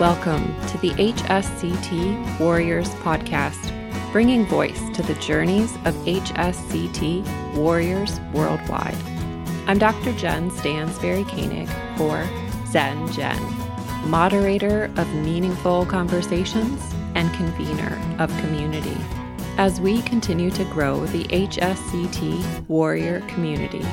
Welcome to the HSCT Warriors podcast, bringing voice to the journeys of HSCT warriors worldwide. I'm Dr. Jen Stansberry Koenig for Zen Jen, moderator of meaningful conversations and convener of community. As we continue to grow the HSCT warrior community,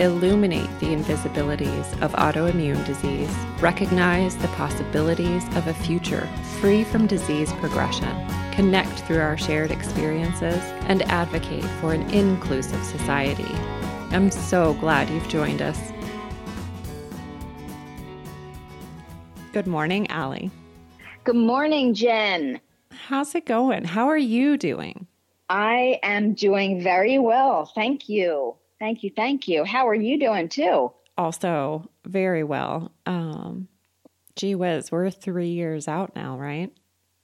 illuminate the invisibilities of autoimmune disease, recognize the possibilities of a future free from disease progression, connect through our shared experiences, and advocate for an inclusive society. I'm so glad you've joined us. Good morning, Allie. Good morning, Jen. How's it going? How are you doing? I am doing very well. Thank you. Thank you. Thank you. How are you doing too? Also, very well. Um, gee whiz, we're three years out now, right?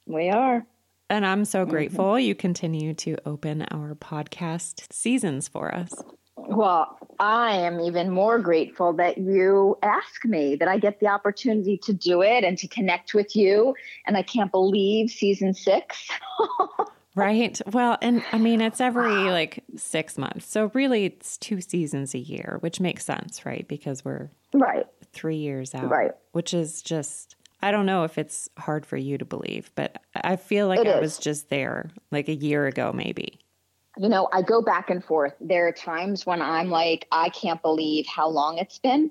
We are. And I'm so mm-hmm. grateful mm-hmm. you continue to open our podcast seasons for us. Well, I am even more grateful that you ask me, that I get the opportunity to do it and to connect with you. And I can't believe season six. Right. Well, and I mean, it's every like six months. So really, it's two seasons a year, which makes sense, right? Because we're right three years out, right? Which is just, I don't know if it's hard for you to believe, but I feel like it I is. was just there like a year ago, maybe. You know, I go back and forth. There are times when I'm like, I can't believe how long it's been.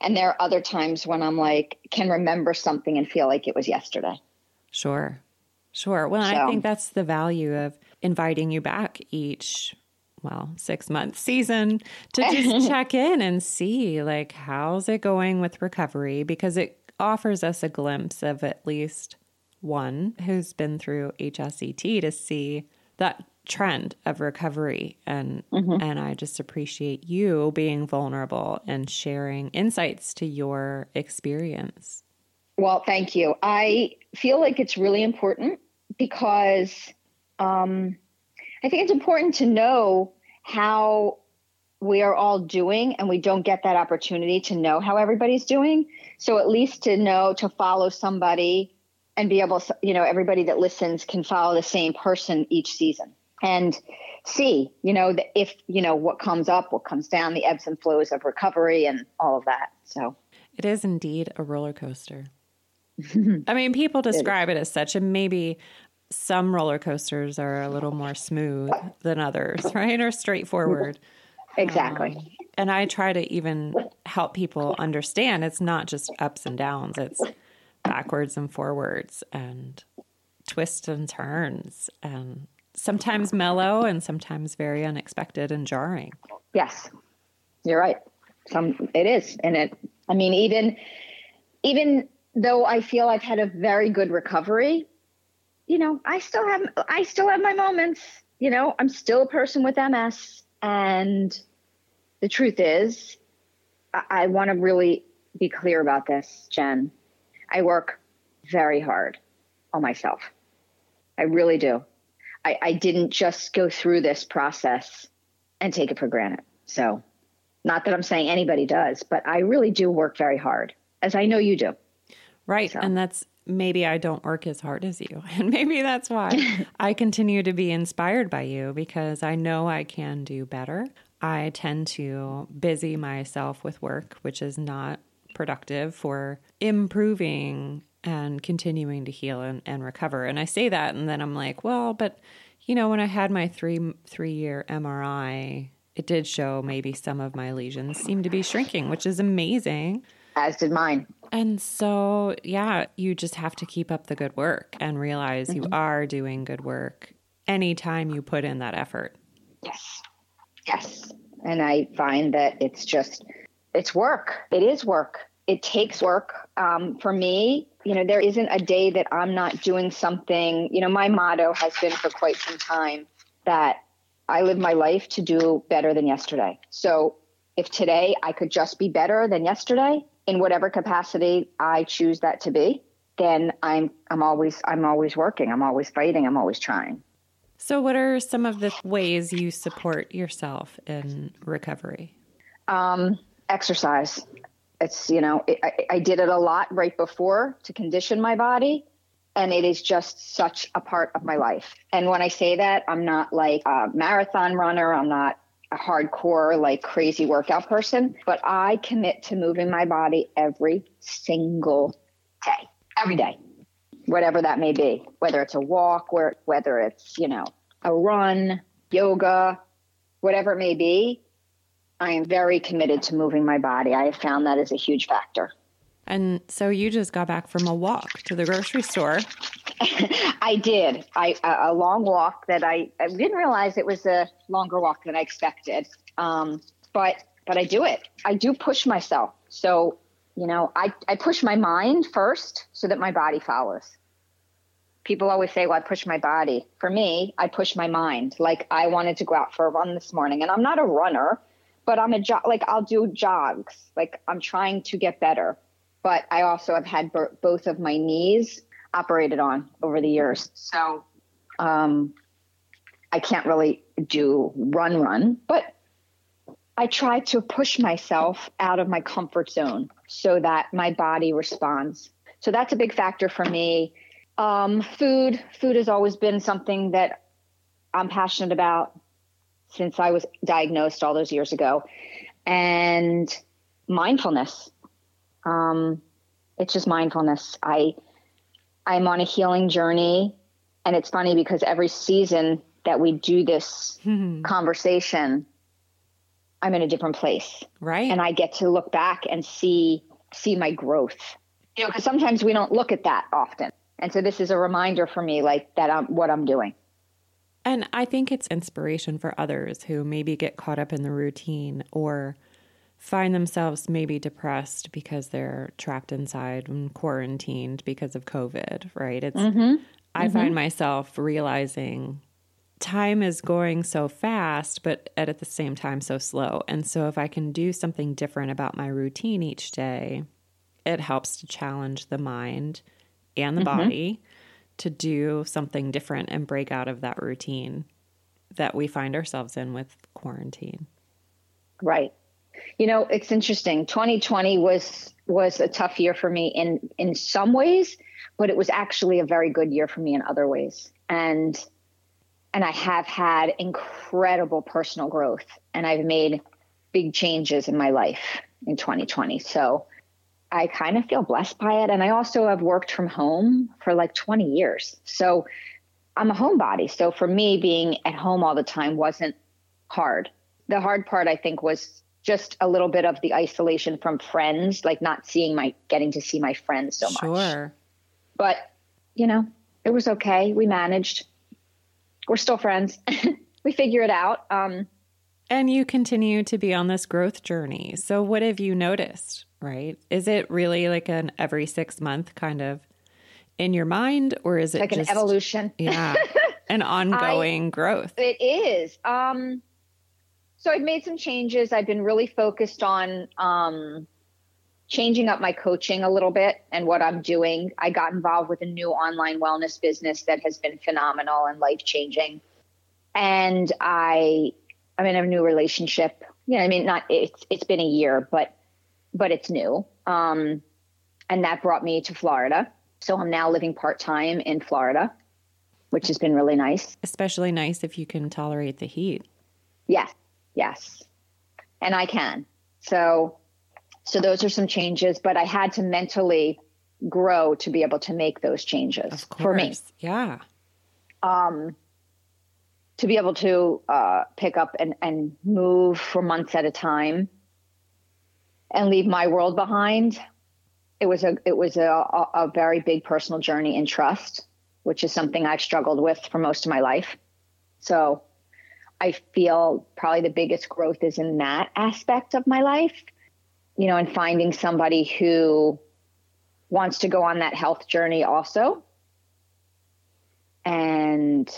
And there are other times when I'm like, can remember something and feel like it was yesterday. Sure. Sure. Well, so. I think that's the value of inviting you back each well, six month season to just check in and see like how's it going with recovery because it offers us a glimpse of at least one who's been through HSCT to see that trend of recovery and mm-hmm. and I just appreciate you being vulnerable and sharing insights to your experience. Well, thank you. I feel like it's really important because um, I think it's important to know how we are all doing, and we don't get that opportunity to know how everybody's doing. So at least to know to follow somebody and be able, you know, everybody that listens can follow the same person each season and see, you know, if you know what comes up, what comes down, the ebbs and flows of recovery, and all of that. So it is indeed a roller coaster. I mean, people describe it, it as such, and maybe some roller coasters are a little more smooth than others, right? Or straightforward. Exactly. Um, and I try to even help people understand it's not just ups and downs, it's backwards and forwards and twists and turns and sometimes mellow and sometimes very unexpected and jarring. Yes. You're right. Some it is. And it I mean even even though I feel I've had a very good recovery, you know, I still have I still have my moments. You know, I'm still a person with MS, and the truth is, I, I want to really be clear about this, Jen. I work very hard on myself. I really do. I, I didn't just go through this process and take it for granted. So, not that I'm saying anybody does, but I really do work very hard, as I know you do. Right. So. And that's maybe I don't work as hard as you. And maybe that's why I continue to be inspired by you because I know I can do better. I tend to busy myself with work, which is not productive for improving and continuing to heal and, and recover. And I say that and then I'm like, well, but you know, when I had my three three year MRI, it did show maybe some of my lesions seem to be shrinking, which is amazing. As did mine. And so, yeah, you just have to keep up the good work and realize mm-hmm. you are doing good work anytime you put in that effort. Yes. Yes. And I find that it's just, it's work. It is work. It takes work. Um, for me, you know, there isn't a day that I'm not doing something. You know, my motto has been for quite some time that I live my life to do better than yesterday. So if today I could just be better than yesterday, in whatever capacity I choose that to be, then I'm I'm always I'm always working. I'm always fighting. I'm always trying. So, what are some of the ways you support yourself in recovery? Um, exercise. It's, you know, it, I, I did it a lot right before to condition my body. And it is just such a part of my life. And when I say that, I'm not like a marathon runner. I'm not a hardcore, like crazy workout person, but I commit to moving my body every single day, every day, whatever that may be, whether it's a walk, whether it's, you know, a run, yoga, whatever it may be. I am very committed to moving my body. I have found that is a huge factor. And so you just got back from a walk to the grocery store. I did. I a long walk that I, I didn't realize it was a longer walk than I expected. Um, but but I do it. I do push myself. So you know, I I push my mind first so that my body follows. People always say, "Well, I push my body." For me, I push my mind. Like I wanted to go out for a run this morning, and I'm not a runner, but I'm a jog. Like I'll do jogs. Like I'm trying to get better but I also have had b- both of my knees operated on over the years. So um, I can't really do run, run, but I try to push myself out of my comfort zone so that my body responds. So that's a big factor for me. Um, food, food has always been something that I'm passionate about since I was diagnosed all those years ago. And mindfulness. Um, it's just mindfulness. I I'm on a healing journey, and it's funny because every season that we do this mm-hmm. conversation, I'm in a different place, right? And I get to look back and see see my growth. You know, because sometimes we don't look at that often, and so this is a reminder for me, like that I'm what I'm doing. And I think it's inspiration for others who maybe get caught up in the routine or find themselves maybe depressed because they're trapped inside and quarantined because of COVID, right? It's mm-hmm. I mm-hmm. find myself realizing time is going so fast, but at the same time so slow. And so if I can do something different about my routine each day, it helps to challenge the mind and the mm-hmm. body to do something different and break out of that routine that we find ourselves in with quarantine. Right. You know, it's interesting. 2020 was was a tough year for me in in some ways, but it was actually a very good year for me in other ways. And and I have had incredible personal growth and I've made big changes in my life in 2020. So I kind of feel blessed by it and I also have worked from home for like 20 years. So I'm a homebody. So for me being at home all the time wasn't hard. The hard part I think was just a little bit of the isolation from friends, like not seeing my getting to see my friends so much. Sure. But, you know, it was okay. We managed. We're still friends. we figure it out. Um and you continue to be on this growth journey. So what have you noticed, right? Is it really like an every 6 month kind of in your mind or is it like just, an evolution? Yeah. An ongoing I, growth. It is. Um so I've made some changes. I've been really focused on um, changing up my coaching a little bit and what I'm doing. I got involved with a new online wellness business that has been phenomenal and life changing. And I, I'm in a new relationship. Yeah, I mean, not it's it's been a year, but but it's new. Um, and that brought me to Florida. So I'm now living part time in Florida, which has been really nice. Especially nice if you can tolerate the heat. Yes, Yes. And I can. So so those are some changes, but I had to mentally grow to be able to make those changes for me. Yeah. Um to be able to uh, pick up and, and move for months at a time and leave my world behind. It was a it was a, a, a very big personal journey in trust, which is something I've struggled with for most of my life. So I feel probably the biggest growth is in that aspect of my life, you know, and finding somebody who wants to go on that health journey also. And,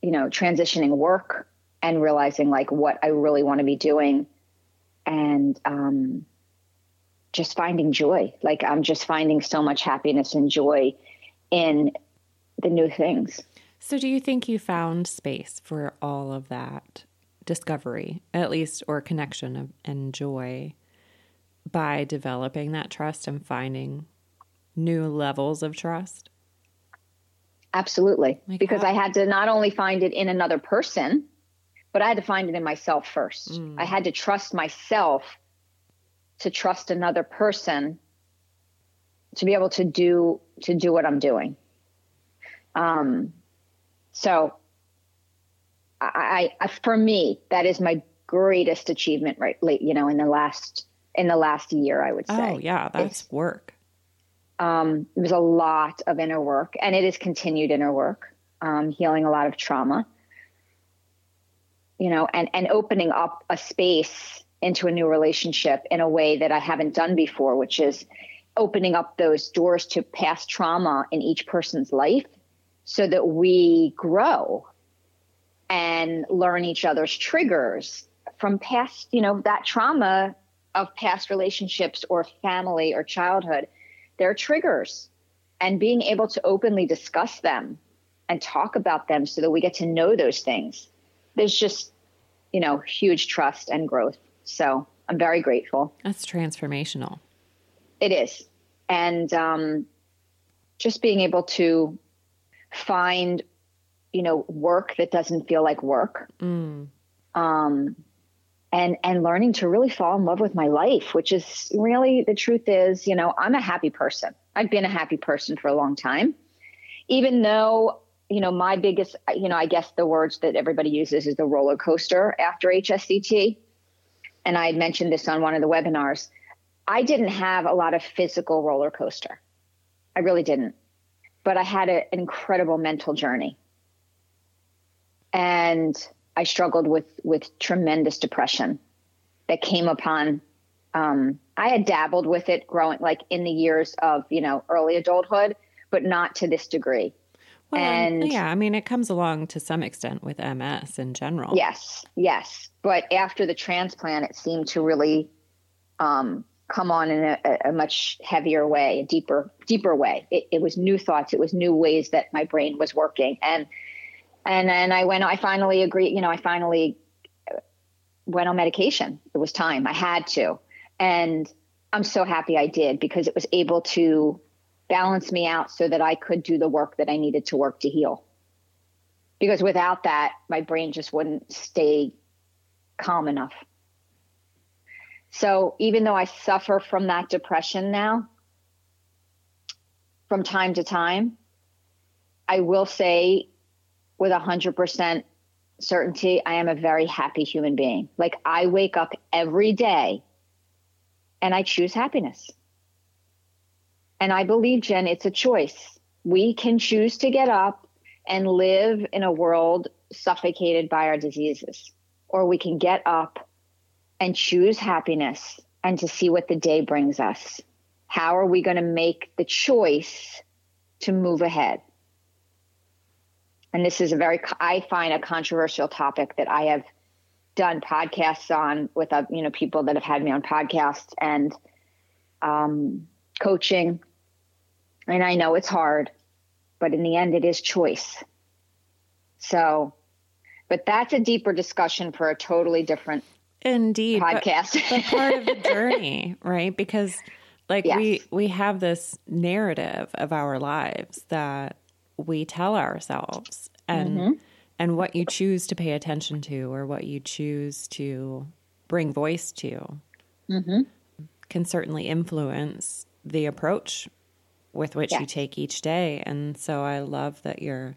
you know, transitioning work and realizing like what I really want to be doing and um, just finding joy. Like I'm just finding so much happiness and joy in the new things. So, do you think you found space for all of that discovery, at least, or connection of, and joy by developing that trust and finding new levels of trust? Absolutely. Like because how? I had to not only find it in another person, but I had to find it in myself first. Mm. I had to trust myself to trust another person to be able to do to do what I'm doing. Um so I, I for me that is my greatest achievement right late you know in the last in the last year I would say. Oh, yeah, that's work. Um, it was a lot of inner work, and it is continued inner work, um, healing a lot of trauma. You know, and and opening up a space into a new relationship in a way that I haven't done before, which is opening up those doors to past trauma in each person's life, so that we grow and learn each other's triggers from past, you know, that trauma of past relationships or family or childhood. They're triggers and being able to openly discuss them and talk about them so that we get to know those things. There's just you know huge trust and growth. So i'm very grateful. That's transformational. it is. And um, just being able to find you know work that doesn't feel like work Mm. um, and and learning to really fall in love with my life, which is really the truth is, you know, I'm a happy person. I've been a happy person for a long time, even though you know my biggest, you know, I guess the words that everybody uses is the roller coaster after HSCT, and I had mentioned this on one of the webinars. I didn't have a lot of physical roller coaster. I really didn't, but I had a, an incredible mental journey, and I struggled with with tremendous depression that came upon. Um, I had dabbled with it growing, like in the years of you know early adulthood, but not to this degree. Well, And- yeah, I mean, it comes along to some extent with MS in general. Yes, yes. But after the transplant, it seemed to really um, come on in a, a much heavier way, a deeper, deeper way. It, it was new thoughts. It was new ways that my brain was working, and and then I went. I finally agreed. You know, I finally went on medication. It was time. I had to, and I'm so happy I did because it was able to balance me out so that I could do the work that I needed to work to heal. Because without that, my brain just wouldn't stay calm enough. So even though I suffer from that depression now, from time to time, I will say with 100% certainty, I am a very happy human being. Like I wake up every day and I choose happiness. And I believe, Jen, it's a choice. We can choose to get up and live in a world suffocated by our diseases, or we can get up and choose happiness and to see what the day brings us. How are we going to make the choice to move ahead? And this is a very, I find a controversial topic that I have done podcasts on with, uh, you know, people that have had me on podcasts and um, coaching. And I know it's hard, but in the end, it is choice. So, but that's a deeper discussion for a totally different Indeed. but- podcast. but part of the journey, right? Because like Yes. we we have this narrative of our lives that we tell ourselves and Mm-hmm. and what you choose to pay attention to or what you choose to bring voice to Mm-hmm. can certainly influence the approach with which you take each day and so i love that you're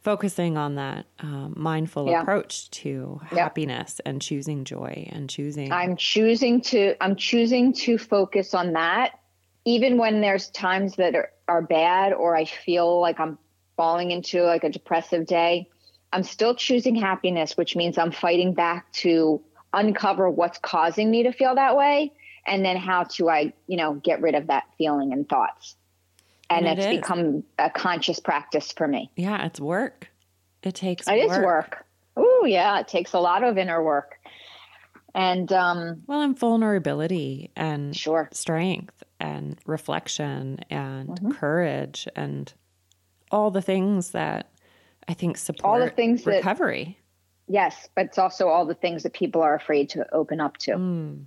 focusing on that um, mindful Yeah. approach to Yeah. happiness and choosing joy and choosing I'm choosing to I'm choosing to focus on that even when there's times that are, are bad or I feel like I'm falling into like a depressive day I'm still choosing happiness which means I'm fighting back to uncover what's causing me to feel that way and then how to I you know get rid of that feeling and thoughts and, And it it's is. become a conscious practice for me Yeah, it's work. It takes It is work. Oh yeah, it takes a lot of inner work. And um Well, and vulnerability and sure. strength and reflection and Mm-hmm. courage and all the things that I think support all the things that- recovery. Yes, but it's also all the things that people are afraid to open up to. Mm.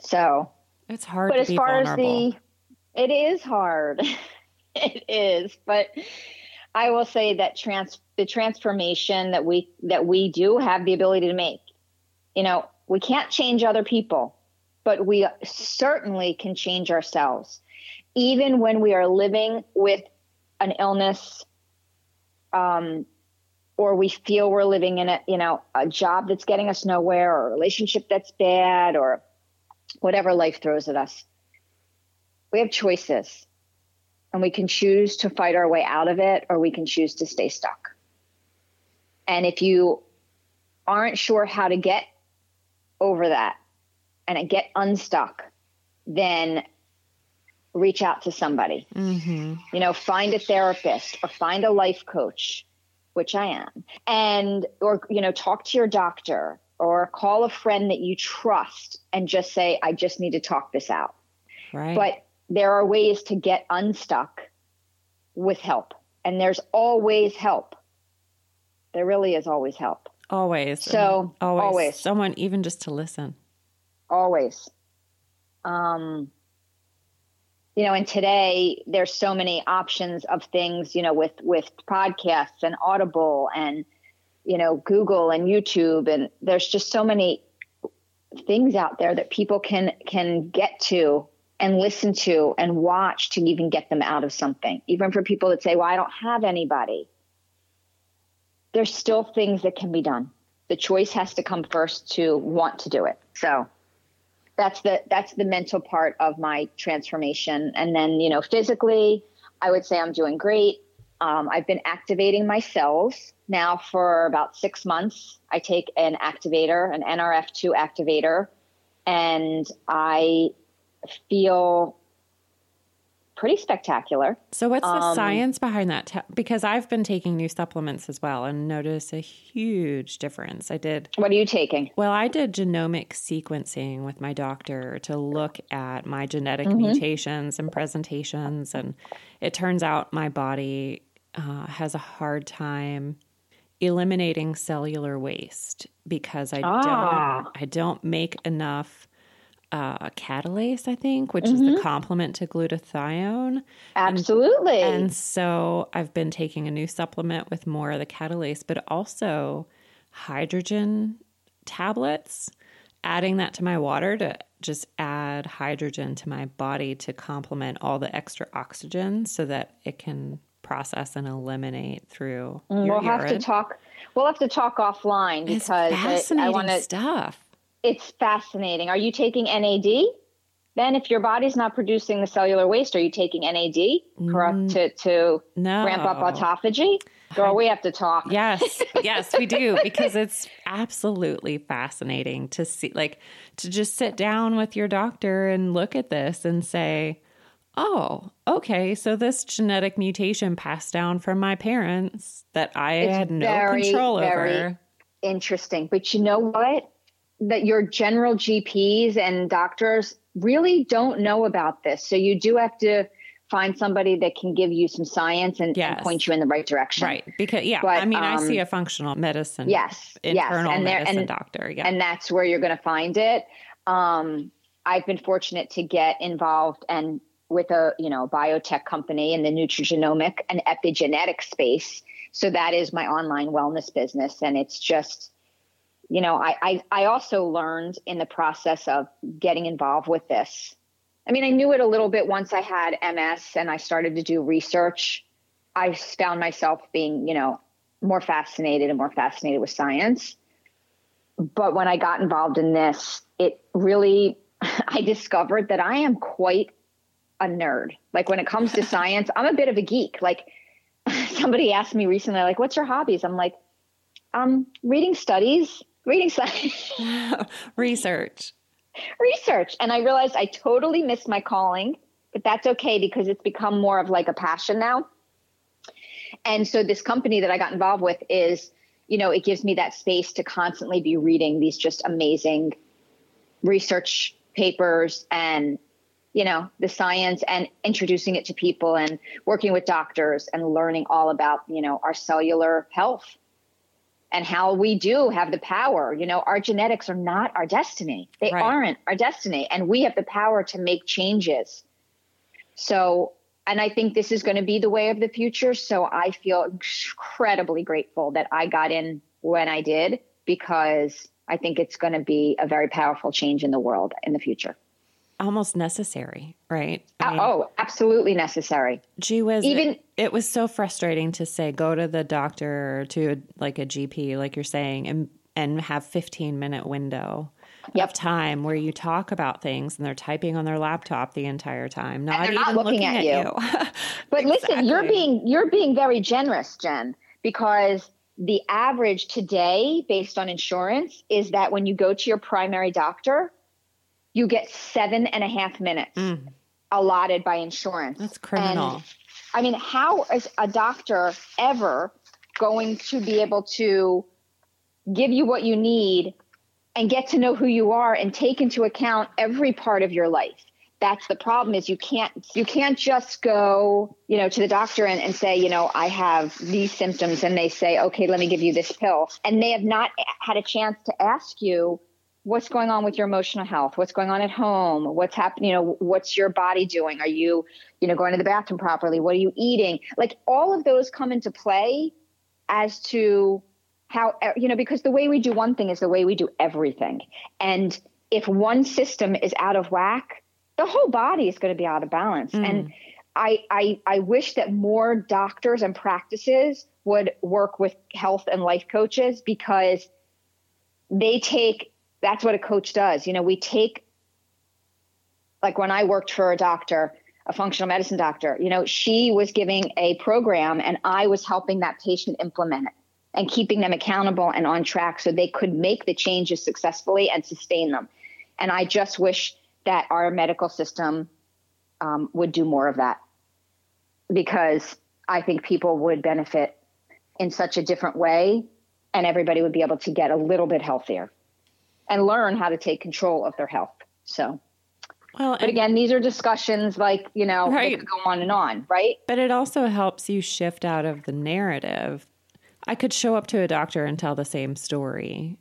So it's hard. But as far vulnerable. as the, it is hard. it is, but I will say that trans the transformation that we that we do have the ability to make. You know, we can't change other people, but we certainly can change ourselves. Even when we are living with an illness, um, or we feel we're living in a you know a job that's getting us nowhere, or a relationship that's bad, or whatever life throws at us. We have choices and we can choose to fight our way out of it or we can choose to stay stuck. And if you aren't sure how to get over that and get unstuck, then reach out to somebody. Mm-hmm. You know, find a therapist or find a life coach, which I am, and or you know, talk to your doctor or call a friend that you trust and just say, "I just need to talk this out." Right. But there are ways to get unstuck with help, and there's always help. There really is always help. Always. So always, always. someone even just to listen. Always. Um, you know, and today there's so many options of things, you know, with with podcasts and Audible and you know Google and YouTube, and there's just so many things out there that people can can get to and listen to and watch to even get them out of something. Even for people that say, well, I don't have anybody, there's still things that can be done. The choice has to come first to want to do it. So that's the that's the mental part of my transformation. And then, you know, physically, I would say I'm doing great. Um, I've been activating my cells now for about six months. I take an activator, an NRF2 activator, and I feel pretty spectacular. So, what's the um, science behind that? Because I've been taking new supplements as well and noticed a huge difference. I did. What are you taking? Well, I did genomic sequencing with my doctor to look at my genetic mm-hmm. mutations and presentations. And it turns out my body uh, has a hard time eliminating cellular waste because I ah. don't I don't make enough uh, catalase, I think, which mm-hmm. is the mm-hmm. complement to glutathione. Absolutely. And, and, so I've been taking a new supplement with more of the catalase, but also hydrogen tablets, adding that to my water to just add hydrogen to my body to complement all the extra oxygen so that it can process and eliminate through. Mm, we'll have to talk. We'll have to talk offline because fascinating I, I want to stuff it's fascinating. Are you taking NAD? Then, if your body's not producing the cellular waste, are you taking NAD mm, to to no. ramp up autophagy? Girl, we have to talk. Yes, yes, we do because it's absolutely fascinating to see, like, to just sit down with your doctor and look at this and say, "Oh, okay, so this genetic mutation passed down from my parents that I it's had no very, control over." Interesting, but you know what? That your general GPs and doctors really don't know about this. So you do have to find somebody that can give you some science and, yes. and point you in the right direction. Right. Because yeah, but, I mean, um, I see a functional medicine. Yes. Internal yes. And medicine and, doctor. Yeah. And that's where you're going to find it. Um, I've been fortunate to get involved and with a, you know, biotech company in the nutrigenomic and epigenetic space. So that is my online wellness business. And it's just, you know, I, I, I also learned in the process of getting involved with this. I mean, I knew it a little bit once I had MS and I started to do research. I found myself being, you know, more fascinated and more fascinated with science. But when I got involved in this, it really, I discovered that I am quite a nerd. Like when it comes to science, I'm a bit of a geek. Like somebody asked me recently, like, what's your hobbies? I'm like, um, reading studies reading science. Research. Research. And I realized I totally missed my calling, but that's okay because it's become more of like a passion now. And so this company that I got involved with is, you know, it gives me that space to constantly be reading these just amazing research papers and you know the science and introducing it to people and working with doctors and learning all about you know our cellular health and how we do have the power. You know, our genetics are not our destiny. They right. aren't our destiny. And we have the power to make changes. So, and I think this is going to be the way of the future. So I feel incredibly grateful that I got in when I did because I think it's going to be a very powerful change in the world in the future almost necessary, right? I uh, mean, oh, absolutely necessary. Gee whiz, even it, it, was so frustrating to say go to the doctor or to like a GP, like you're saying, and and have 15 minute window yep. of time where you talk about things and they're typing on their laptop the entire time, not even not looking, looking, at, at you. you. but exactly. listen, you're being you're being very generous, Jen, because the average today based on insurance is that when you go to your primary doctor you get seven and a half minutes mm. allotted by insurance. That's criminal. And, I mean, how is a doctor ever going to be able to give you what you need and get to know who you are and take into account every part of your life? That's the problem is you can't you can't just go, you know, to the doctor and, and say, you know, I have these symptoms and they say, okay, let me give you this pill. And they have not had a chance to ask you what's going on with your emotional health? What's going on at home? What's happening you know what's your body doing? Are you you know going to the bathroom properly? What are you eating? Like all of those come into play as to how you know because the way we do one thing is the way we do everything. And if one system is out of whack the whole body is going to be out of balance. Mm. and I, I i wish that more doctors and practices would work with health and life coaches because they take that's what a coach does. You know, we take, like when I worked for a doctor, a functional medicine doctor, you know, she was giving a program and I was helping that patient implement it and keeping them accountable and on track so they could make the changes successfully and sustain them. And I just wish that our medical system um, would do more of that because I think people would benefit in such a different way and everybody would be able to get a little bit healthier and learn how to take control of their health. So, well, but again, these are discussions like, you know, right. could go on and on, right? But it also helps you shift out of the narrative. I could show up to a doctor and tell the same story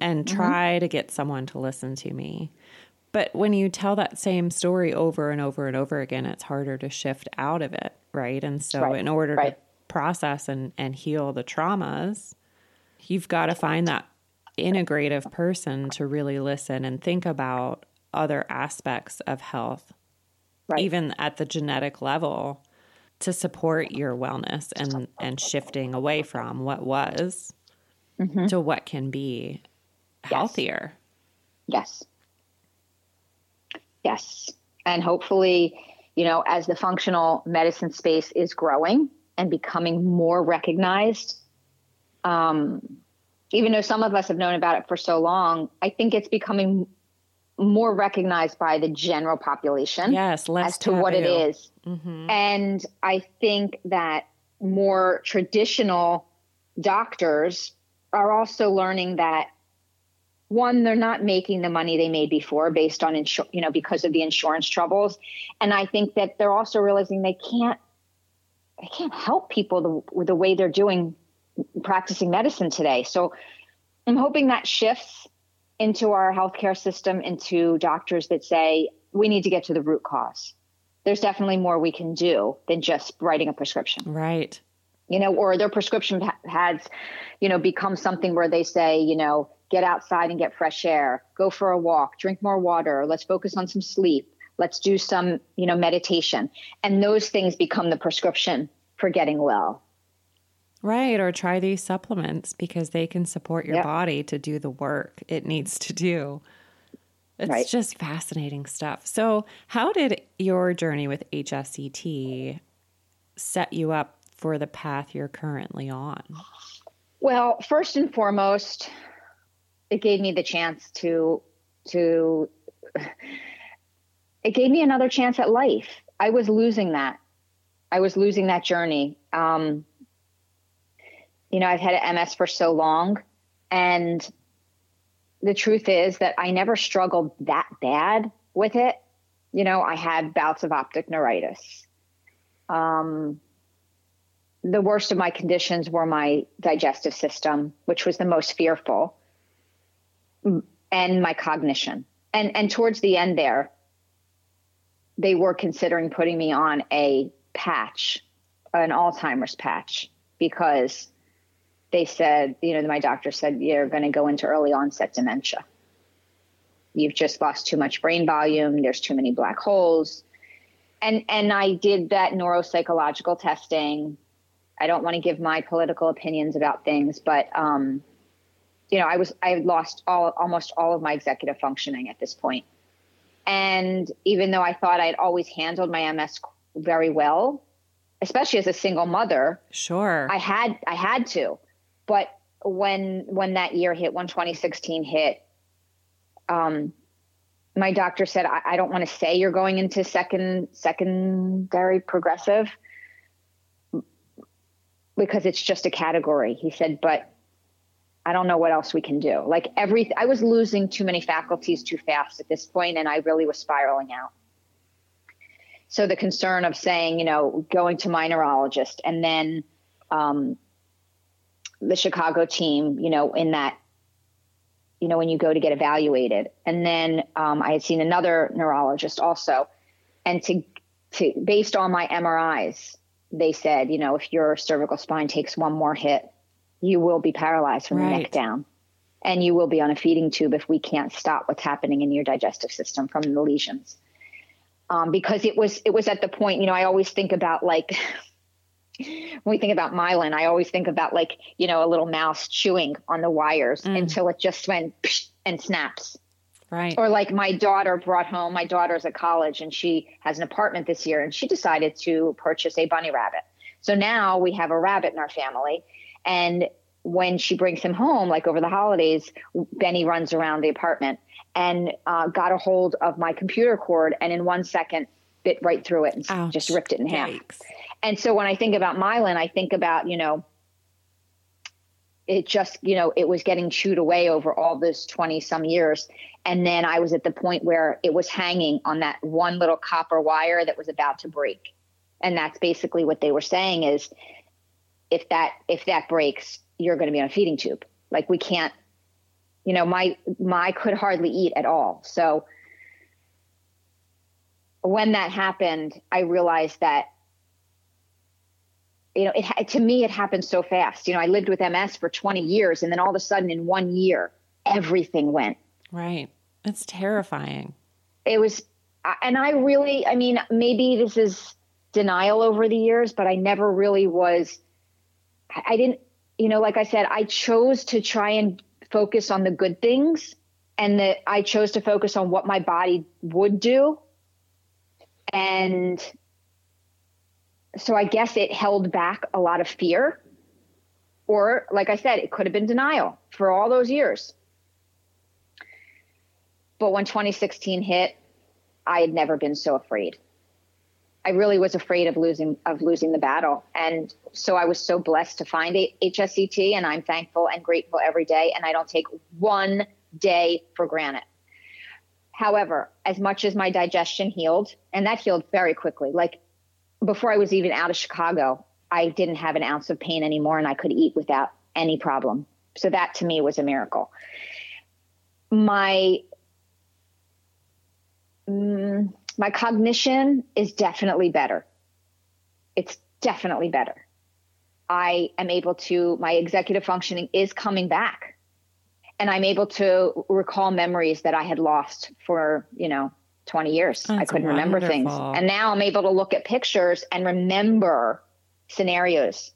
and mm-hmm. try mm-hmm. to get someone to listen to me. But when you tell that same story over and over and over again, it's harder to shift out of it, right? And so, right. in order right. to process and, and heal the traumas, you've got to find that integrative person to really listen and think about other aspects of health, right. even at the genetic level, to support your wellness and, and shifting away from what was mm-hmm. to what can be healthier. Yes. Yes. And hopefully, you know, as the functional medicine space is growing and becoming more recognized, um, even though some of us have known about it for so long, I think it's becoming more recognized by the general population yes, as to what it is. Mm-hmm. And I think that more traditional doctors are also learning that one they're not making the money they made before based on insur- you know because of the insurance troubles and i think that they're also realizing they can't they can't help people the, the way they're doing practicing medicine today. So I'm hoping that shifts into our healthcare system, into doctors that say we need to get to the root cause. There's definitely more we can do than just writing a prescription. Right. You know, or their prescription has, you know, become something where they say, you know, get outside and get fresh air, go for a walk, drink more water, let's focus on some sleep, let's do some, you know, meditation. And those things become the prescription for getting well. Right. Or try these supplements because they can support your yep. body to do the work it needs to do. It's right. just fascinating stuff. So, how did your journey with HSCT set you up for the path you're currently on? Well, first and foremost, it gave me the chance to to it gave me another chance at life. I was losing that. I was losing that journey. Um, you know, I've had MS for so long. And the truth is that I never struggled that bad with it. You know, I had bouts of optic neuritis. Um, the worst of my conditions were my digestive system, which was the most fearful, and my cognition. And and towards the end there, they were considering putting me on a patch, an Alzheimer's patch, because they said, you know, my doctor said you're going to go into early onset dementia. You've just lost too much brain volume. There's too many black holes. And and I did that neuropsychological testing. I don't want to give my political opinions about things, but um, you know, I was I had lost all almost all of my executive functioning at this point. And even though I thought I'd always handled my MS very well, especially as a single mother, sure, I had I had to. But when when that year hit, when 2016 hit, um, my doctor said, I, I don't want to say you're going into second secondary progressive because it's just a category. He said, but I don't know what else we can do. Like every, I was losing too many faculties too fast at this point, and I really was spiraling out. So the concern of saying, you know, going to my neurologist and then um, the Chicago team, you know, in that, you know, when you go to get evaluated, and then um, I had seen another neurologist also, and to to based on my MRIs, they said, you know, if your cervical spine takes one more hit, you will be paralyzed from right. the neck down. And you will be on a feeding tube if we can't stop what's happening in your digestive system from the lesions. Um, because it was it was at the point, you know, I always think about like when we think about myelin, I always think about like, you know, a little mouse chewing on the wires mm. until it just went and snaps. Right. Or like my daughter brought home, my daughter's at college and she has an apartment this year and she decided to purchase a bunny rabbit. So now we have a rabbit in our family and when she brings him home, like over the holidays, Benny runs around the apartment and uh, got a hold of my computer cord and in one second bit right through it and Ouch. just ripped it in half. Yikes. And so when I think about myelin, I think about, you know, it just, you know, it was getting chewed away over all those 20 some years. And then I was at the point where it was hanging on that one little copper wire that was about to break. And that's basically what they were saying is if that if that breaks, you're going to be on a feeding tube. Like we can't, you know, my my could hardly eat at all. So when that happened, I realized that you know, it to me it happened so fast. You know, I lived with MS for 20 years, and then all of a sudden, in one year, everything went. Right. That's terrifying. It was, and I really, I mean, maybe this is denial over the years, but I never really was I didn't, you know, like I said, I chose to try and focus on the good things and that I chose to focus on what my body would do. And so I guess it held back a lot of fear. Or, like I said, it could have been denial for all those years. But when 2016 hit, I had never been so afraid. I really was afraid of losing of losing the battle, and so I was so blessed to find HSCT, and I'm thankful and grateful every day, and I don't take one day for granted. However, as much as my digestion healed, and that healed very quickly, like before I was even out of Chicago, I didn't have an ounce of pain anymore, and I could eat without any problem. So that to me was a miracle. My mm, my cognition is definitely better. It's definitely better. I am able to, my executive functioning is coming back. And I'm able to recall memories that I had lost for, you know, 20 years. That's I couldn't wonderful. remember things. And now I'm able to look at pictures and remember scenarios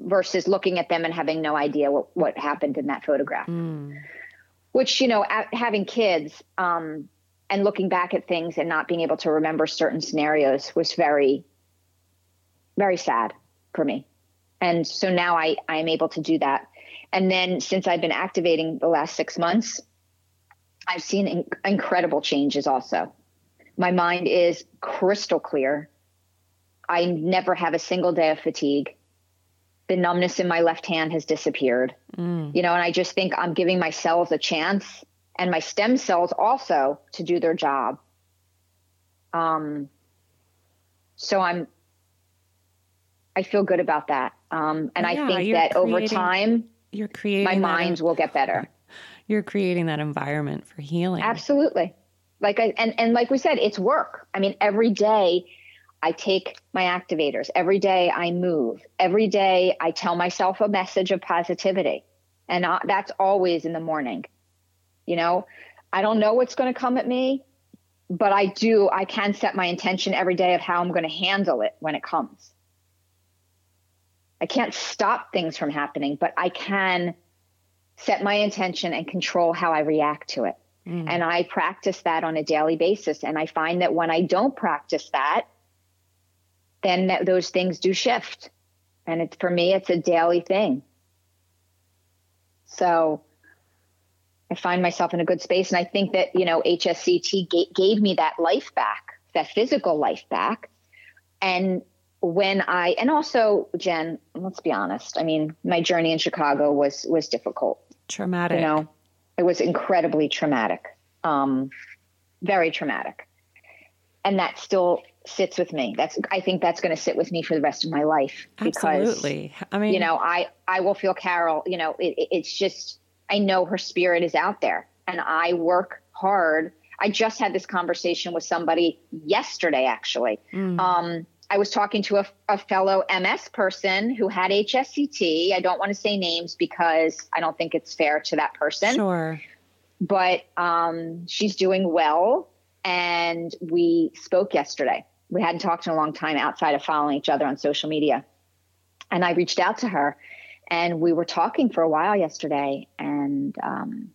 versus looking at them and having no idea what, what happened in that photograph. Mm. Which, you know, having kids, um, and looking back at things and not being able to remember certain scenarios was very very sad for me and so now i i'm able to do that and then since i've been activating the last six months i've seen in- incredible changes also my mind is crystal clear i never have a single day of fatigue the numbness in my left hand has disappeared mm. you know and i just think i'm giving my cells a chance and my stem cells also to do their job. Um, so I'm I feel good about that. Um, and yeah, I think that over time, you're creating my mind will get better. You're creating that environment for healing. Absolutely. Like I and and like we said, it's work. I mean, every day I take my activators. Every day I move. Every day I tell myself a message of positivity. And I, that's always in the morning. You know, I don't know what's going to come at me, but I do, I can set my intention every day of how I'm going to handle it when it comes. I can't stop things from happening, but I can set my intention and control how I react to it. Mm. And I practice that on a daily basis. And I find that when I don't practice that, then that, those things do shift. And it's for me, it's a daily thing. So I find myself in a good space. And I think that, you know, HSCT g- gave me that life back, that physical life back. And when I and also Jen, let's be honest. I mean, my journey in Chicago was was difficult. Traumatic. You know, it was incredibly traumatic. Um, very traumatic. And that still sits with me. That's I think that's going to sit with me for the rest of my life because Absolutely. I mean, you know, I I will feel Carol, you know, it, it's just I know her spirit is out there and I work hard. I just had this conversation with somebody yesterday actually. Mm. Um I was talking to a, a, fellow MS person who had HSCT. I don't want to say names because I don't think it's fair to that person. Sure. But um, she's doing well. And we spoke yesterday. We hadn't talked in a long time outside of following each other on social media. And I reached out to her and we were talking for a while yesterday. And, um,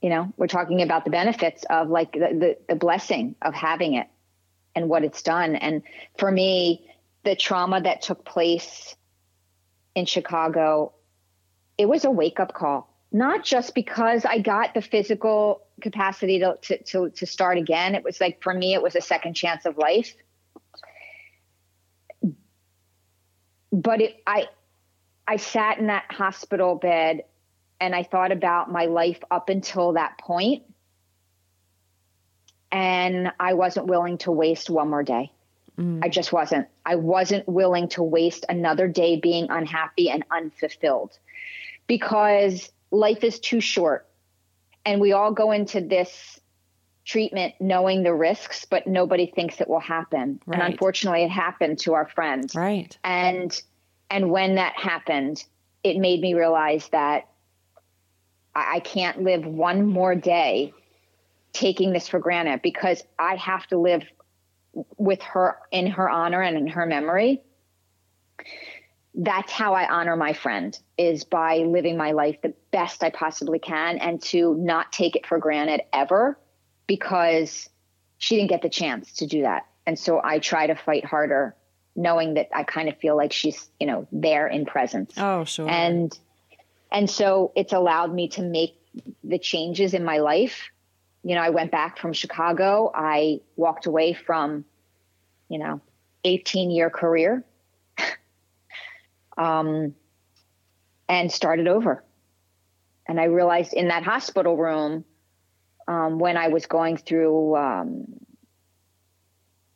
you know, we're talking about the benefits of like the, the, the blessing of having it and what it's done. And for me, the trauma that took place in Chicago, it was a wake up call, not just because I got the physical capacity to, to, to, to start again. It was like, for me, it was a second chance of life. But it, I, I sat in that hospital bed and I thought about my life up until that point and I wasn't willing to waste one more day. Mm. I just wasn't. I wasn't willing to waste another day being unhappy and unfulfilled because life is too short. And we all go into this treatment knowing the risks, but nobody thinks it will happen. Right. And unfortunately, it happened to our friend. Right. And and when that happened, it made me realize that I, I can't live one more day taking this for granted because I have to live with her in her honor and in her memory. That's how I honor my friend is by living my life the best I possibly can and to not take it for granted ever because she didn't get the chance to do that. And so I try to fight harder knowing that I kind of feel like she's, you know, there in presence. Oh, sure. And and so it's allowed me to make the changes in my life you know, I went back from Chicago. I walked away from, you know, 18 year career um, and started over. And I realized in that hospital room, um, when I was going through um,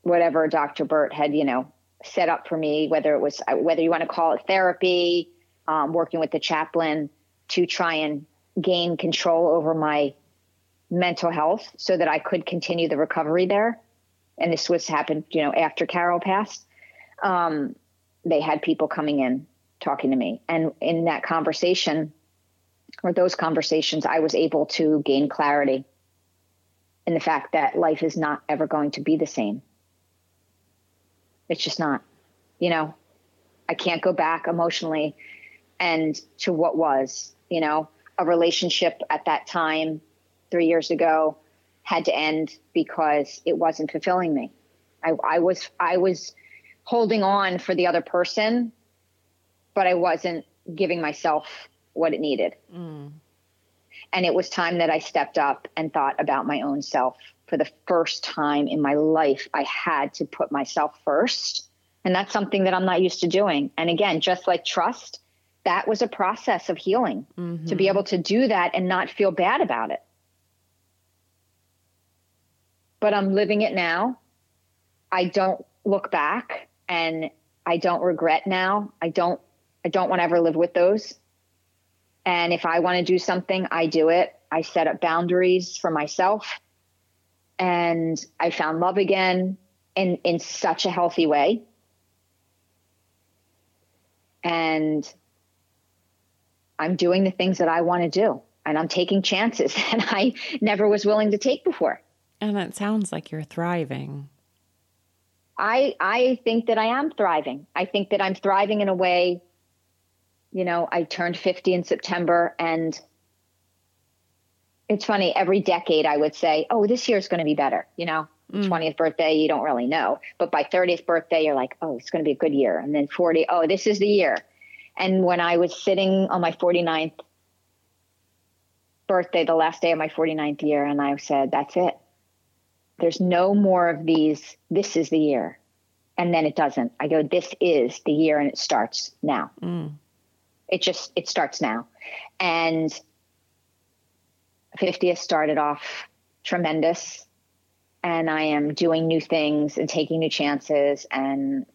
whatever Dr. Burt had, you know, set up for me, whether it was, whether you want to call it therapy, um, working with the chaplain to try and gain control over my mental health so that I could continue the recovery there. And this was happened, you know, after Carol passed. Um, they had people coming in talking to me. And in that conversation, or those conversations, I was able to gain clarity in the fact that life is not ever going to be the same. It's just not. You know, I can't go back emotionally and to what was, you know, a relationship at that time three years ago had to end because it wasn't fulfilling me. I, I was I was holding on for the other person, but I wasn't giving myself what it needed. Mm. And it was time that I stepped up and thought about my own self. For the first time in my life, I had to put myself first. And that's something that I'm not used to doing. And again, just like trust, that was a process of healing mm-hmm. to be able to do that and not feel bad about it but I'm living it now. I don't look back and I don't regret now. I don't I don't want to ever live with those. And if I want to do something, I do it. I set up boundaries for myself. And I found love again in in such a healthy way. And I'm doing the things that I want to do and I'm taking chances that I never was willing to take before. And it sounds like you're thriving. I I think that I am thriving. I think that I'm thriving in a way you know, I turned 50 in September and it's funny every decade I would say, "Oh, this year's going to be better," you know. Mm. 20th birthday, you don't really know. But by 30th birthday, you're like, oh, it's going to be a good year. And then 40, oh, this is the year. And when I was sitting on my 49th birthday, the last day of my 49th year, and I said, that's it. There's no more of these, this is the year. And then it doesn't. I go, this is the year and it starts now. Mm. It just, it starts now. And 50th started off tremendous. And I am doing new things and taking new chances and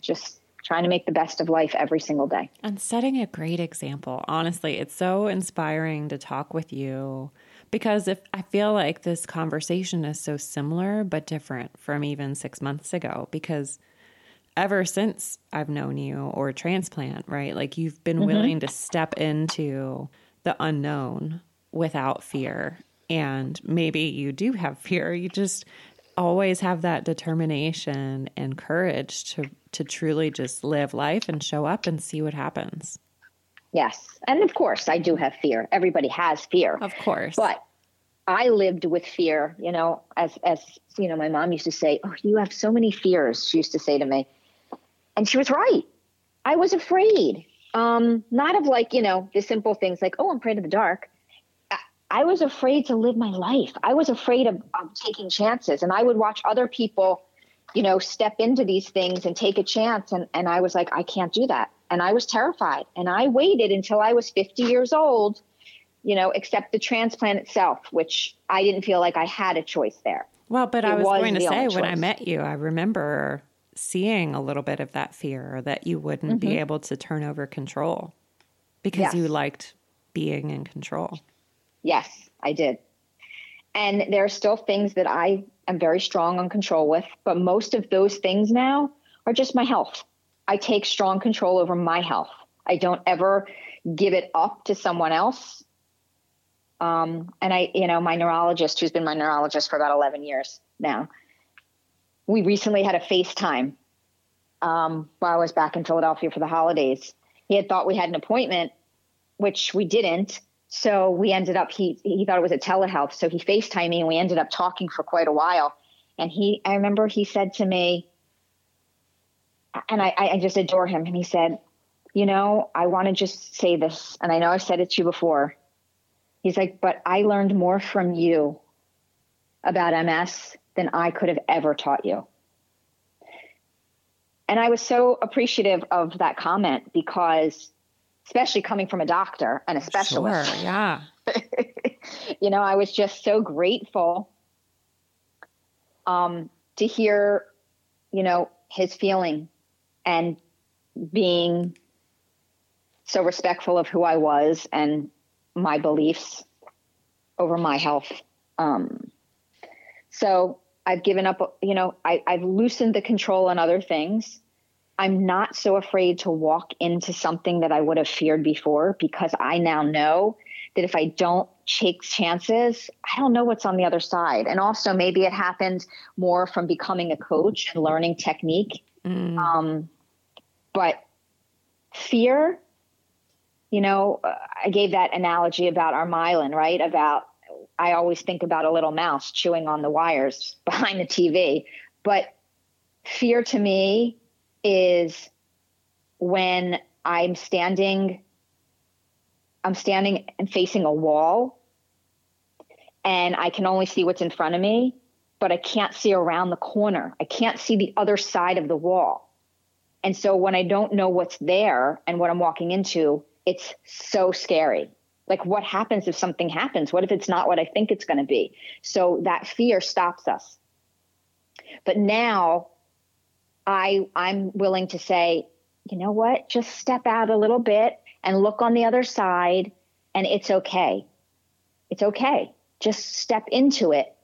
just trying to make the best of life every single day. And setting a great example. Honestly, it's so inspiring to talk with you because if I feel like this conversation is so similar but different from even 6 months ago because ever since I've known you or transplant, right? Like you've been mm-hmm. willing to step into the unknown without fear. And maybe you do have fear. You just always have that determination and courage to to truly just live life and show up and see what happens. Yes. And of course, I do have fear. Everybody has fear. Of course. But I lived with fear, you know, as as you know, my mom used to say, "Oh, you have so many fears." She used to say to me. And she was right. I was afraid. Um, not of like, you know, the simple things like, "Oh, I'm afraid of the dark." I was afraid to live my life. I was afraid of, of taking chances, and I would watch other people, you know, step into these things and take a chance, and and I was like, I can't do that, and I was terrified, and I waited until I was 50 years old, you know, except the transplant itself, which I didn't feel like I had a choice there. Well, but it I was, was going to say when I met you, I remember seeing a little bit of that fear that you wouldn't mm-hmm. be able to turn over control because yes. you liked being in control. Yes, I did. And there are still things that I am very strong on control with, but most of those things now are just my health. I take strong control over my health. I don't ever give it up to someone else. Um, and I, you know, my neurologist, who's been my neurologist for about 11 years now, we recently had a FaceTime um, while I was back in Philadelphia for the holidays. He had thought we had an appointment, which we didn't. So we ended up, he, he thought it was a telehealth. So he FaceTimed me and we ended up talking for quite a while. And he, I remember he said to me, and I, I just adore him. And he said, you know, I want to just say this. And I know I've said it to you before. He's like, but I learned more from you about MS than I could have ever taught you. And I was so appreciative of that comment because especially coming from a doctor and a specialist. Sure, yeah. you know, I was just so grateful um, to hear, you know, his feeling and being so respectful of who I was and my beliefs over my health. Um, so I've given up, you know, I, I've loosened the control on other things. I'm not so afraid to walk into something that I would have feared before because I now know that if I don't take chances, I don't know what's on the other side. And also, maybe it happened more from becoming a coach and learning technique. Mm. Um, but fear, you know, I gave that analogy about our myelin, right? About I always think about a little mouse chewing on the wires behind the TV. But fear to me is when I'm standing I'm standing and facing a wall and I can only see what's in front of me, but I can't see around the corner. I can't see the other side of the wall. And so when I don't know what's there and what I'm walking into, it's so scary. Like, what happens if something happens? What if it's not what I think it's going to be? So that fear stops us. But now I I'm willing to say, you know what? Just step out a little bit and look on the other side and it's okay. It's okay. Just step into it.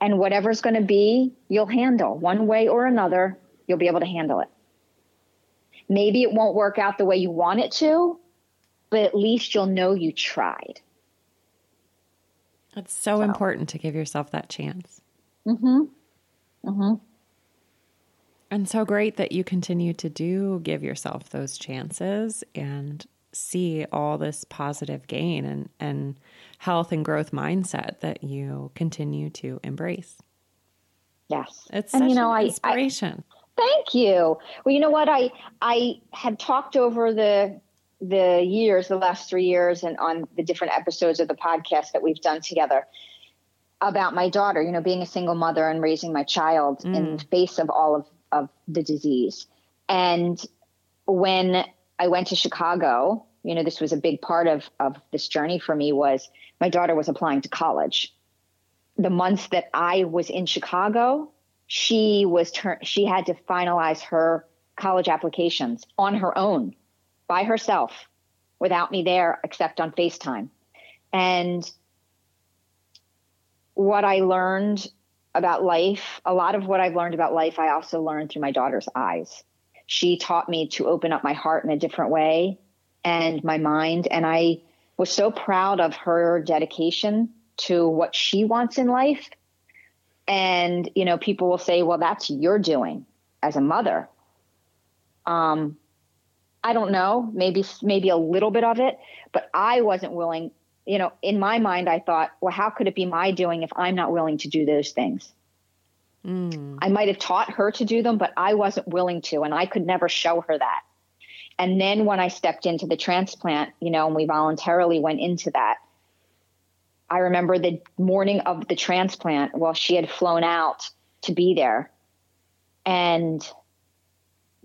And whatever's going to be, you'll handle one way or another, you'll be able to handle it. Maybe it won't work out the way you want it to, but at least you'll know you tried. It's so, so. important to give yourself that chance. Mm-hmm. Mm-hmm. And so great that you continue to do give yourself those chances and see all this positive gain and, and health and growth mindset that you continue to embrace. Yes. It's and, you know, an inspiration. I, I, thank you. Well, you know what? I I had talked over the the years, the last three years, and on the different episodes of the podcast that we've done together about my daughter, you know, being a single mother and raising my child mm. in the face of all of, of the disease. And when I went to Chicago, you know, this was a big part of, of this journey for me was my daughter was applying to college. The months that I was in Chicago, she was tur- she had to finalize her college applications on her own by herself without me there except on FaceTime. And what I learned about life, a lot of what I've learned about life, I also learned through my daughter's eyes. She taught me to open up my heart in a different way and my mind. And I was so proud of her dedication to what she wants in life. And, you know, people will say, well, that's your doing as a mother. Um, I don't know, maybe maybe a little bit of it, but I wasn't willing. You know, in my mind, I thought, well, how could it be my doing if I'm not willing to do those things? Mm. I might have taught her to do them, but I wasn't willing to, and I could never show her that. And then when I stepped into the transplant, you know, and we voluntarily went into that, I remember the morning of the transplant, well, she had flown out to be there. And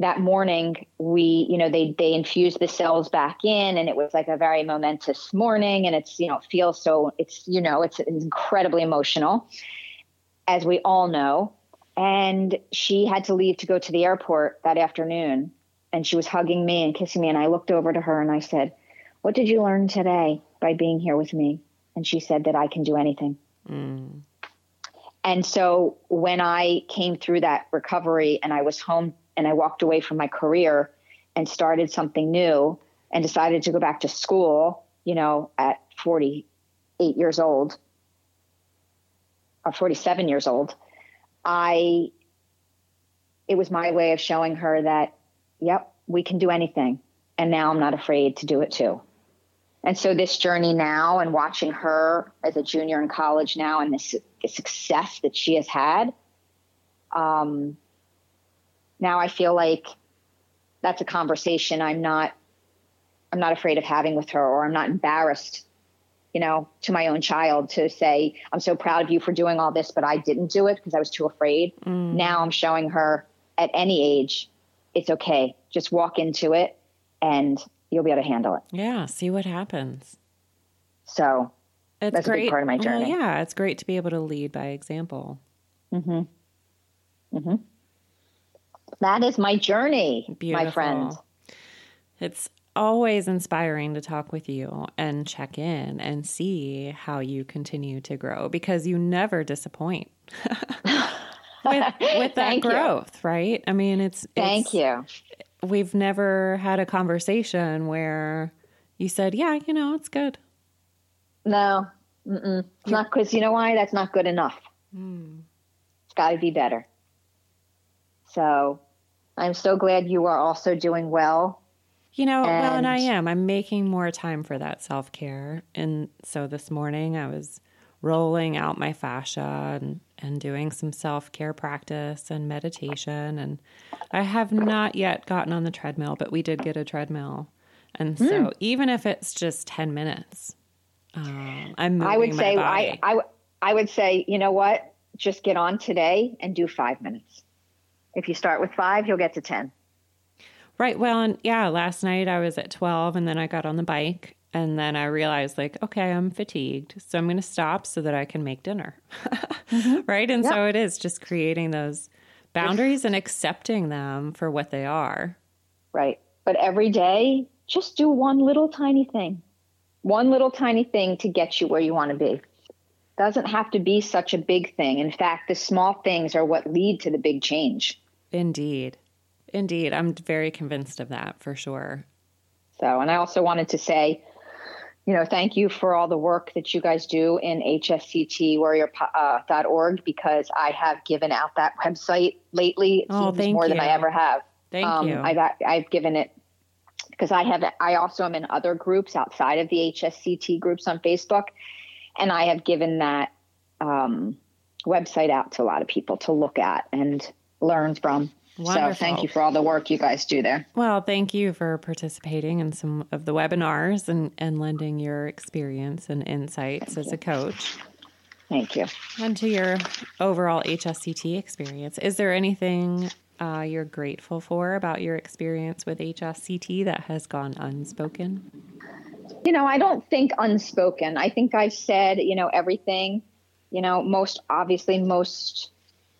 that morning we you know they they infused the cells back in and it was like a very momentous morning and it's you know it feels so it's you know it's, it's incredibly emotional as we all know. And she had to leave to go to the airport that afternoon and she was hugging me and kissing me and I looked over to her and I said what did you learn today by being here with me? And she said that I can do anything. Mm. and so when I came through that recovery and I was home and I walked away from my career and started something new and decided to go back to school, you know, at 48 years old or 47 years old, I, it was my way of showing her that, yep, we can do anything. And now I'm not afraid to do it too. And so this journey now and watching her as a junior in college now and this, success that she has had, um, now I feel like that's a conversation I'm not I'm not afraid of having with her or I'm not embarrassed, you know, to my own child to say, I'm so proud of you for doing all this, but I didn't do it because I was too afraid. Mm. Now I'm showing her at any age, it's okay. Just walk into it and you'll be able to handle it. Yeah, see what happens. So it's that's great. a big part of my journey. Well, yeah, it's great to be able to lead by example. Mm-hmm. Mm-hmm. That is my journey, Beautiful. my friend. It's always inspiring to talk with you and check in and see how you continue to grow because you never disappoint with, with that growth, you. right? I mean, it's thank it's, you. We've never had a conversation where you said, "Yeah, you know, it's good." No, Mm-mm. not because you know why? That's not good enough. Mm. It's got to be better. So I'm so glad you are also doing well. You know, and well, and I am. I'm making more time for that self care. And so this morning I was rolling out my fascia and, and doing some self care practice and meditation. And I have not yet gotten on the treadmill, but we did get a treadmill. And so mm. even if it's just 10 minutes, um, I'm moving I would say, I, I, I would say, you know what? Just get on today and do five minutes. If you start with five, you'll get to 10. Right. Well, and yeah, last night I was at 12 and then I got on the bike and then I realized, like, okay, I'm fatigued. So I'm going to stop so that I can make dinner. mm-hmm. Right. And so it is just creating those boundaries and accepting them for what they are. Right. But every day, just do one little tiny thing, one little tiny thing to get you where you want to be. Doesn't have to be such a big thing. In fact, the small things are what lead to the big change. Indeed. Indeed. I'm very convinced of that for sure. So, and I also wanted to say, you know, thank you for all the work that you guys do in hsctwarrior.org uh, because I have given out that website lately. It oh, seems more you. than I ever have. Thank um, you. I've, I've given it because I have, I also am in other groups outside of the HSCT groups on Facebook. And I have given that um, website out to a lot of people to look at and learn from. Wonderful. So thank you for all the work you guys do there. Well, thank you for participating in some of the webinars and, and lending your experience and insights thank as you. a coach. Thank you. And to your overall HSCT experience, is there anything uh, you're grateful for about your experience with HSCT that has gone unspoken? You know, I don't think unspoken. I think I've said, you know, everything. You know, most obviously, most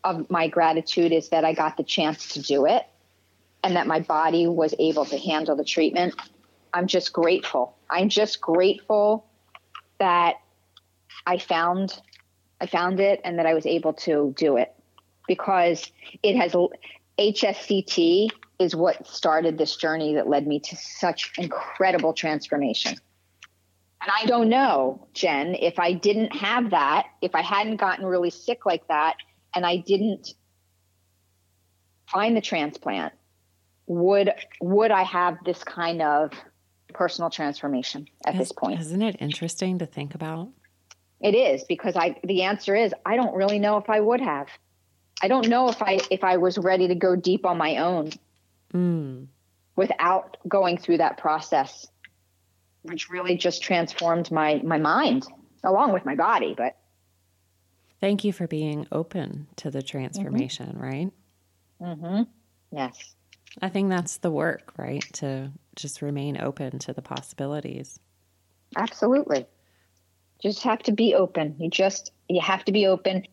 of my gratitude is that I got the chance to do it and that my body was able to handle the treatment. I'm just grateful. I'm just grateful that I found I found it and that I was able to do it because it has HSCT is what started this journey that led me to such incredible transformation. And I don't know, Jen, if I didn't have that, if I hadn't gotten really sick like that, and I didn't find the transplant, would would I have this kind of personal transformation at this point? Isn't it interesting to think about? It is because I the answer is I don't really know if I would have. I don't know if I if I was ready to go deep on my own mm. without going through that process, which really just transformed my my mind along with my body. But Thank you for being open to the transformation, mm-hmm. right? Mm-hmm. Yes. I think that's the work, right? To just remain open to the possibilities. Absolutely. Just have to be open. You just you have to be open.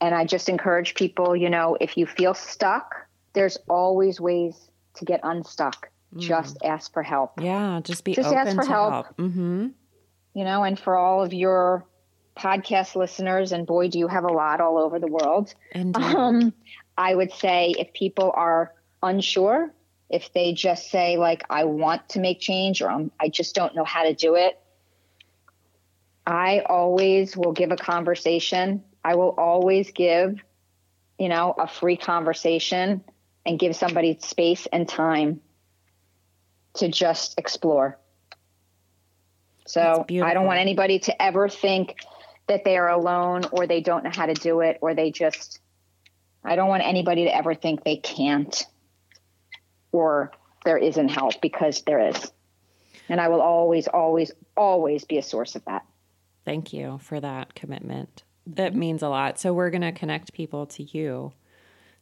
And I just encourage people, you know, if you feel stuck, there's always ways to get unstuck. Mm. Just ask for help. Yeah, just be just ask for help. help. Mm-hmm. You know, and for all of your podcast listeners, and boy, do you have a lot all over the world. Um, I would say if people are unsure, if they just say, like, I want to make change or I'm, I just don't know how to do it, I always will give a conversation. I will always give, you know, a free conversation and give somebody space and time to just explore. So I don't want anybody to ever think that they are alone or they don't know how to do it or they just I don't want anybody to ever think they can't or there isn't help because there is. And I will always, always, always be a source of that. Thank you for that commitment. That means a lot. So, we're going to connect people to you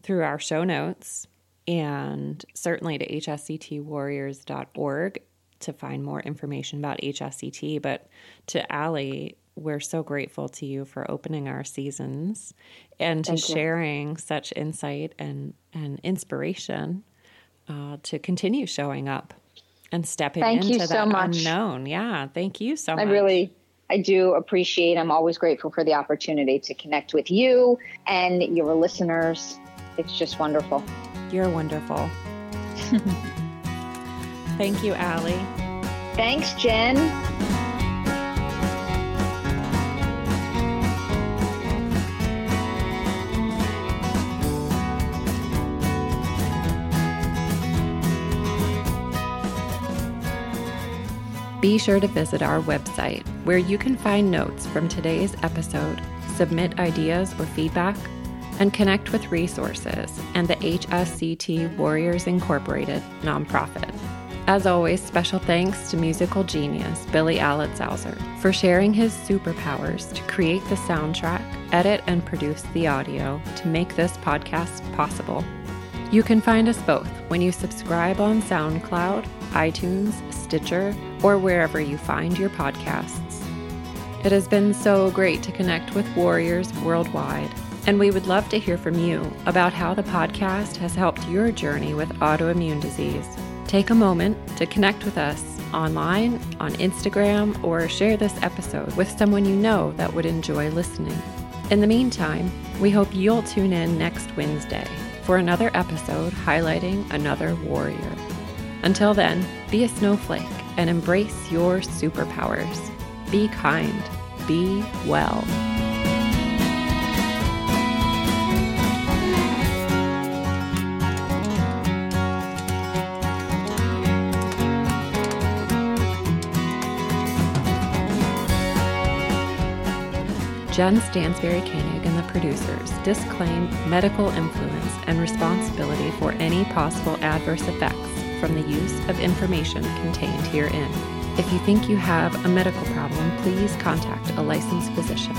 through our show notes and certainly to hsctwarriors.org to find more information about HSCT. But to Allie, we're so grateful to you for opening our seasons and to Thank sharing you. such insight and, and inspiration uh, to continue showing up and stepping thank into so that much. unknown. Yeah, thank you so much. I really, I do appreciate. I'm always grateful for the opportunity to connect with you and your listeners. It's just wonderful. You're wonderful. thank you, Allie. Thanks, Jen. Be sure to visit our website where you can find notes from today's episode, submit ideas or feedback, and connect with resources and the HSCT Warriors Incorporated nonprofit. As always, special thanks to musical genius Billy Alitzhauser for sharing his superpowers to create the soundtrack, edit, and produce the audio to make this podcast possible. You can find us both when you subscribe on SoundCloud, iTunes, Stitcher, or wherever you find your podcasts. It has been so great to connect with warriors worldwide, And we would love to hear from you about how the podcast has helped your journey with autoimmune disease. Take a moment to connect with us online, on Instagram, or share this episode with someone you know that would enjoy listening. In the meantime, we hope you'll tune in next Wednesday for another episode highlighting another warrior. Until then, be a snowflake and embrace your superpowers. Be kind, be well. Jen Stansberry Koenig and the producers disclaim medical influence and responsibility for any possible adverse effects from the use of information contained herein. If you think you have a medical problem, please contact a licensed physician.